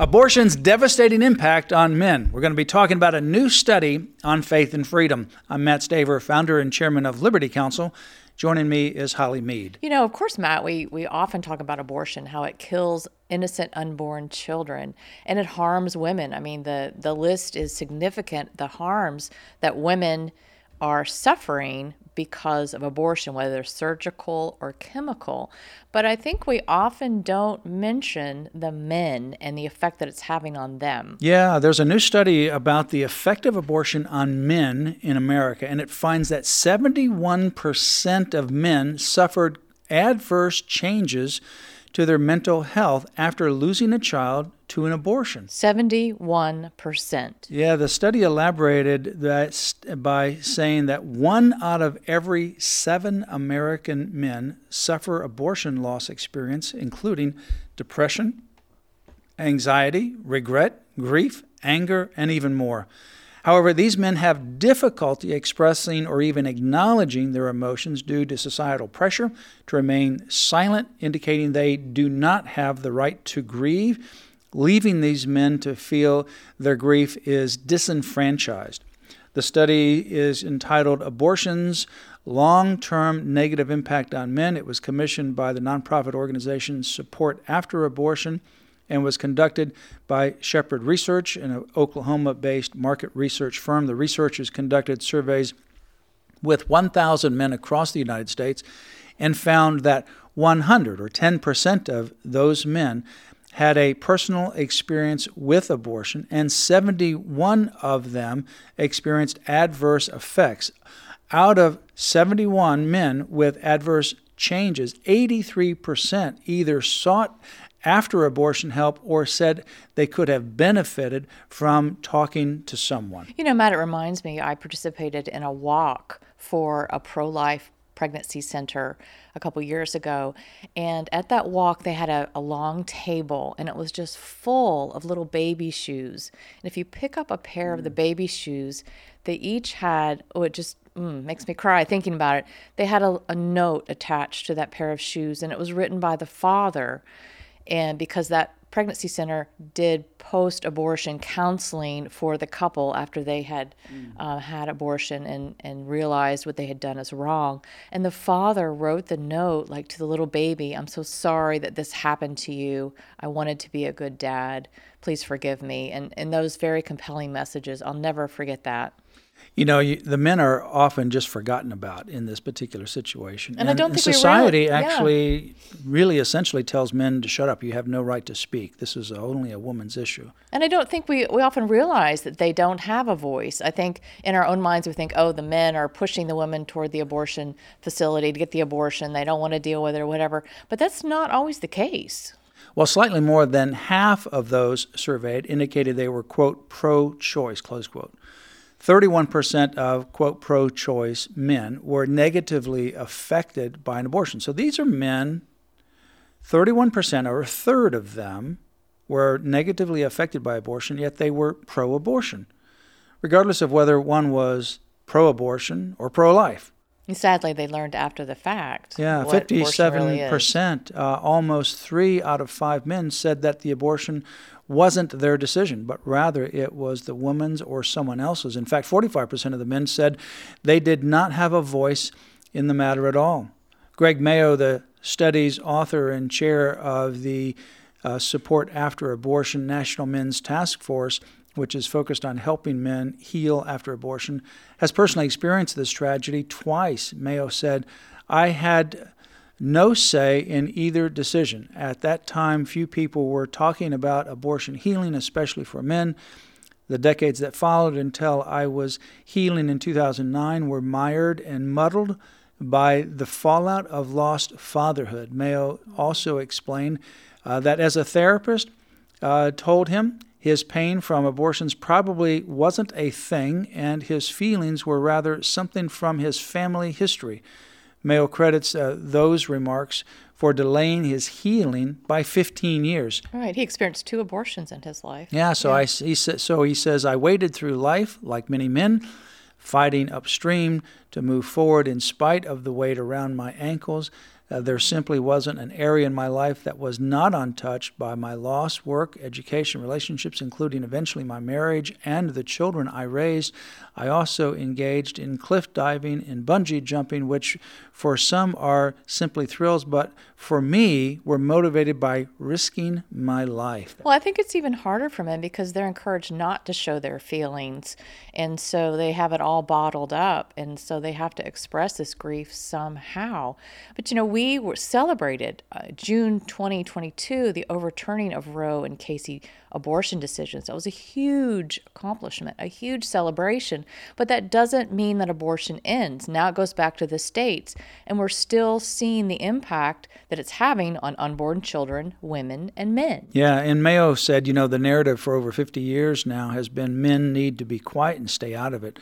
Abortion's devastating impact on men. We're going to be talking about a new study on faith and freedom. I'm Mat Staver, founder and chairman of Liberty Counsel. Joining me is Holly Mead. You know, of course, Mat, we, we often talk about abortion, how it kills innocent unborn children and it harms women. I mean, the, the list is significant, the harms that women are suffering because of abortion, whether surgical or chemical. But I think we often don't mention the men and the effect that it's having on them. Yeah, there's a new study about the effect of abortion on men in America, and it finds that 71% of men suffered adverse changes to their mental health after losing a child to an abortion. 71%. Yeah, the study elaborated that by saying that one out of every seven American men suffer abortion loss experience, including depression, anxiety, regret, grief, anger, and even more. However, these men have difficulty expressing or even acknowledging their emotions due to societal pressure to remain silent, indicating they do not have the right to grieve, leaving these men to feel their grief is disenfranchised. The study is entitled Abortions Long Term Negative Impact on Men. It was commissioned by the nonprofit organization Support After Abortion and was conducted by Shepherd Research, an Oklahoma based market research firm. The researchers conducted surveys with 1,000 men across the United States and found that 100 or 10% of those men had a personal experience with abortion, and 71 of them experienced adverse effects. Out of 71 men with adverse changes, 83% either sought after abortion help or said they could have benefited from talking to someone. You know, Mat, it reminds me, I participated in a walk for a pro life pregnancy center a couple years ago. And at that walk, they had a, a, long table and it was just full of little baby shoes. And if you pick up a pair of the baby shoes, they each had, oh, it just mm, makes me cry thinking about it. They had a, a note attached to that pair of shoes and it was written by the father and because that pregnancy center did post abortion counseling for the couple after they had mm. uh, had abortion and, and realized what they had done is wrong. And the father wrote the note, like to the little baby I'm so sorry that this happened to you. I wanted to be a good dad. Please forgive me. And, and those very compelling messages, I'll never forget that. You know, you, the men are often just forgotten about in this particular situation. And, and I don't think society actually really essentially tells men to shut up. You have no right to speak. This is only a woman's issue. And I don't think we, we often realize that they don't have a voice. I think in our own minds we think, oh, the men are pushing the women toward the abortion facility to get the abortion. They don't want to deal with it or whatever. But that's not always the case. Well, slightly more than half of those surveyed indicated they were, quote, pro choice, close quote. 31% of, quote, pro choice men were negatively affected by an abortion. So these are men, 31% or a third of them were negatively affected by abortion, yet they were pro abortion, regardless of whether one was pro abortion or pro life. Sadly, they learned after the fact. Yeah, 57%, uh, almost three out of five men said that the abortion wasn't their decision, but rather it was the woman's or someone else's. In fact, 45% of the men said they did not have a voice in the matter at all. Greg Mayo, the study's author and chair of the uh, Support After Abortion National Men's Task Force, which is focused on helping men heal after abortion, has personally experienced this tragedy twice. Mayo said, I had no say in either decision. At that time, few people were talking about abortion healing, especially for men. The decades that followed until I was healing in 2009 were mired and muddled by the fallout of lost fatherhood. Mayo also explained uh, that as a therapist uh, told him, His pain from abortions probably wasn't a thing, and his feelings were rather something from his family history. Mayo credits uh, those remarks for delaying his healing by 15 years. Right. He experienced two abortions in his life. Yeah. So yeah. I he sa- so he says I waded through life like many men, fighting upstream to move forward in spite of the weight around my ankles. Uh, there simply wasn't an area in my life that was not untouched by my loss, work, education, relationships, including eventually my marriage and the children I raised. I also engaged in cliff diving and bungee jumping, which for some are simply thrills, but for me were motivated by risking my life. Well, I think it's even harder for men because they're encouraged not to show their feelings. And so they have it all bottled up. And so they have to express this grief somehow. But you know, we were celebrated uh, June 2022, the overturning of Roe and Casey abortion decisions. That was a huge accomplishment, a huge celebration. But that doesn't mean that abortion ends. Now it goes back to the states, and we're still seeing the impact that it's having on unborn children, women, and men. Yeah, and Mayo said, you know, the narrative for over 50 years now has been men need to be quiet and stay out of it.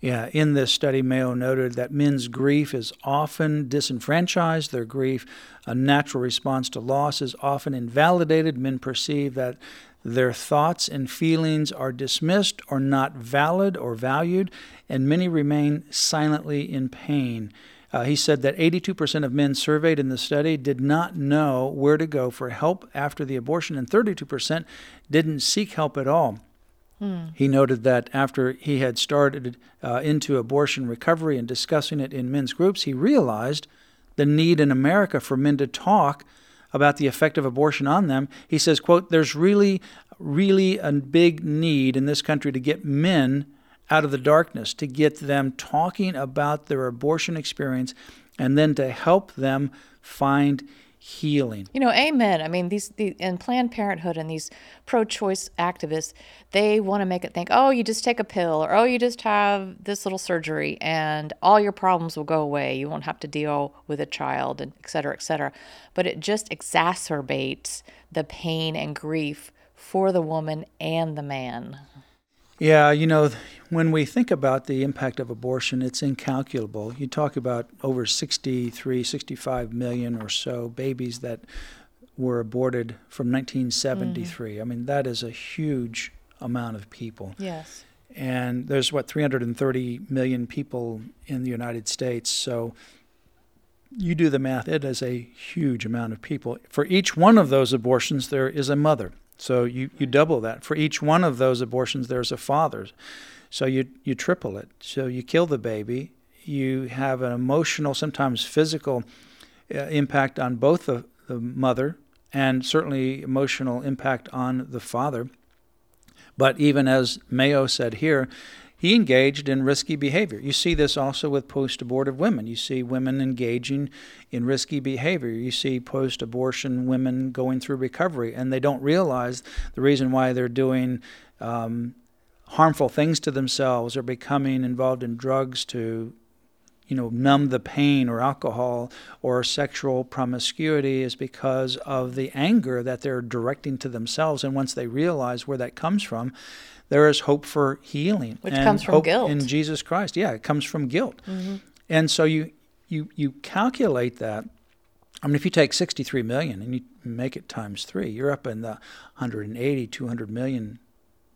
Yeah, in this study, Mayo noted that men's grief is often disenfranchised. Their grief, a natural response to loss, is often invalidated. Men perceive that their thoughts and feelings are dismissed or not valid or valued, and many remain silently in pain. Uh, he said that 82% of men surveyed in the study did not know where to go for help after the abortion, and 32% didn't seek help at all. Hmm. He noted that after he had started uh, into abortion recovery and discussing it in men's groups, he realized the need in America for men to talk about the effect of abortion on them. He says, quote, there's really, really a big need in this country to get men out of the darkness, to get them talking about their abortion experience, and then to help them find healing. You know, amen. I mean, these the in Planned Parenthood and these pro-choice activists, they want to make it think, oh, you just take a pill, or oh, you just have this little surgery, and all your problems will go away. You won't have to deal with a child, and et cetera, et cetera. But it just exacerbates the pain and grief for the woman and the man. Yeah, you know, when we think about the impact of abortion, it's incalculable. You talk about over 63, 65 million or so babies that were aborted from 1973. Mm. I mean, that is a huge amount of people. Yes. And there's what 330 million people in the United States. So you do the math, it is a huge amount of people. For each one of those abortions, there is a mother. So you, you double that. For each one of those abortions, there's a father. So you, you triple it. So you kill the baby. You have an emotional, sometimes physical uh, impact on both the, the mother and certainly emotional impact on the father. But even as Mayo said here, he engaged in risky behavior. You see this also with post abortive women. You see women engaging in risky behavior. You see post abortion women going through recovery, and they don't realize the reason why they're doing um, harmful things to themselves or becoming involved in drugs to you know numb the pain or alcohol or sexual promiscuity is because of the anger that they're directing to themselves and once they realize where that comes from there is hope for healing. Which comes from guilt. In Jesus Christ. Yeah, it comes from guilt. Mm-hmm. And so you, you, you calculate that. I mean, if you take 63 million and you make it times three, you're up in the 180, 200 million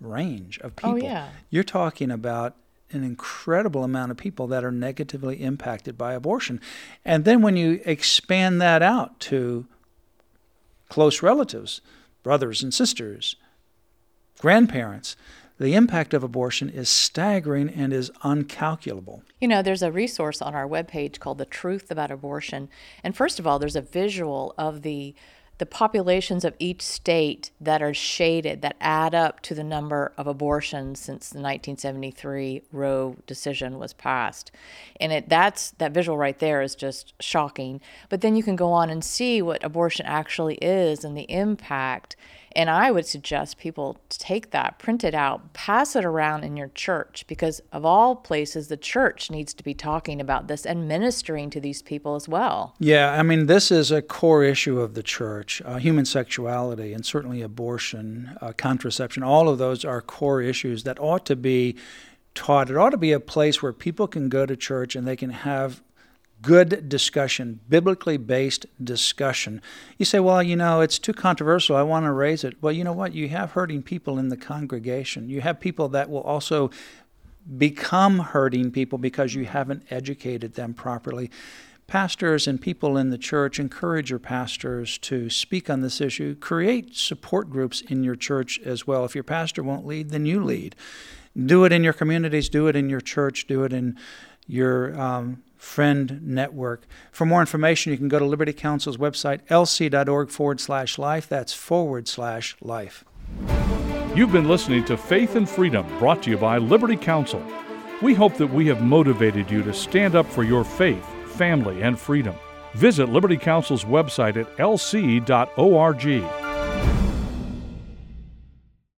range of oh, people. Oh, yeah. You're talking about an incredible amount of people that are negatively impacted by abortion. And then when you expand that out to close relatives, brothers and sisters, grandparents, the impact of abortion is staggering and is uncalculable. You know, there's a resource on our webpage called The Truth About Abortion. And first of all, there's a visual of the the populations of each state that are shaded that add up to the number of abortions since the 1973 Roe decision was passed. And it that's that visual right there is just shocking. But then you can go on and see what abortion actually is and the impact And I would suggest people take that, print it out, pass it around in your church because, of all places, the church needs to be talking about this and ministering to these people as well. Yeah, I mean, this is a core issue of the church uh, human sexuality and certainly abortion, uh, contraception, all of those are core issues that ought to be taught. It ought to be a place where people can go to church and they can have good discussion, biblically based discussion. You say, well, you know, it's too controversial. I want to raise it. Well, you know what? You have hurting people in the congregation. You have people that will also become hurting people because you haven't educated them properly. Pastors and people in the church encourage your pastors to speak on this issue. Create support groups in your church as well. If your pastor won't lead, then you lead. Do it in your communities, do it in your church, do it in your um, friend network. For more information, you can go to Liberty Counsel's website, lc.org forward slash life. That's forward slash life. You've been listening to Faith and Freedom, brought to you by Liberty Counsel. We hope that we have motivated you to stand up for your faith, family, and freedom. Visit Liberty Counsel's website at lc.org.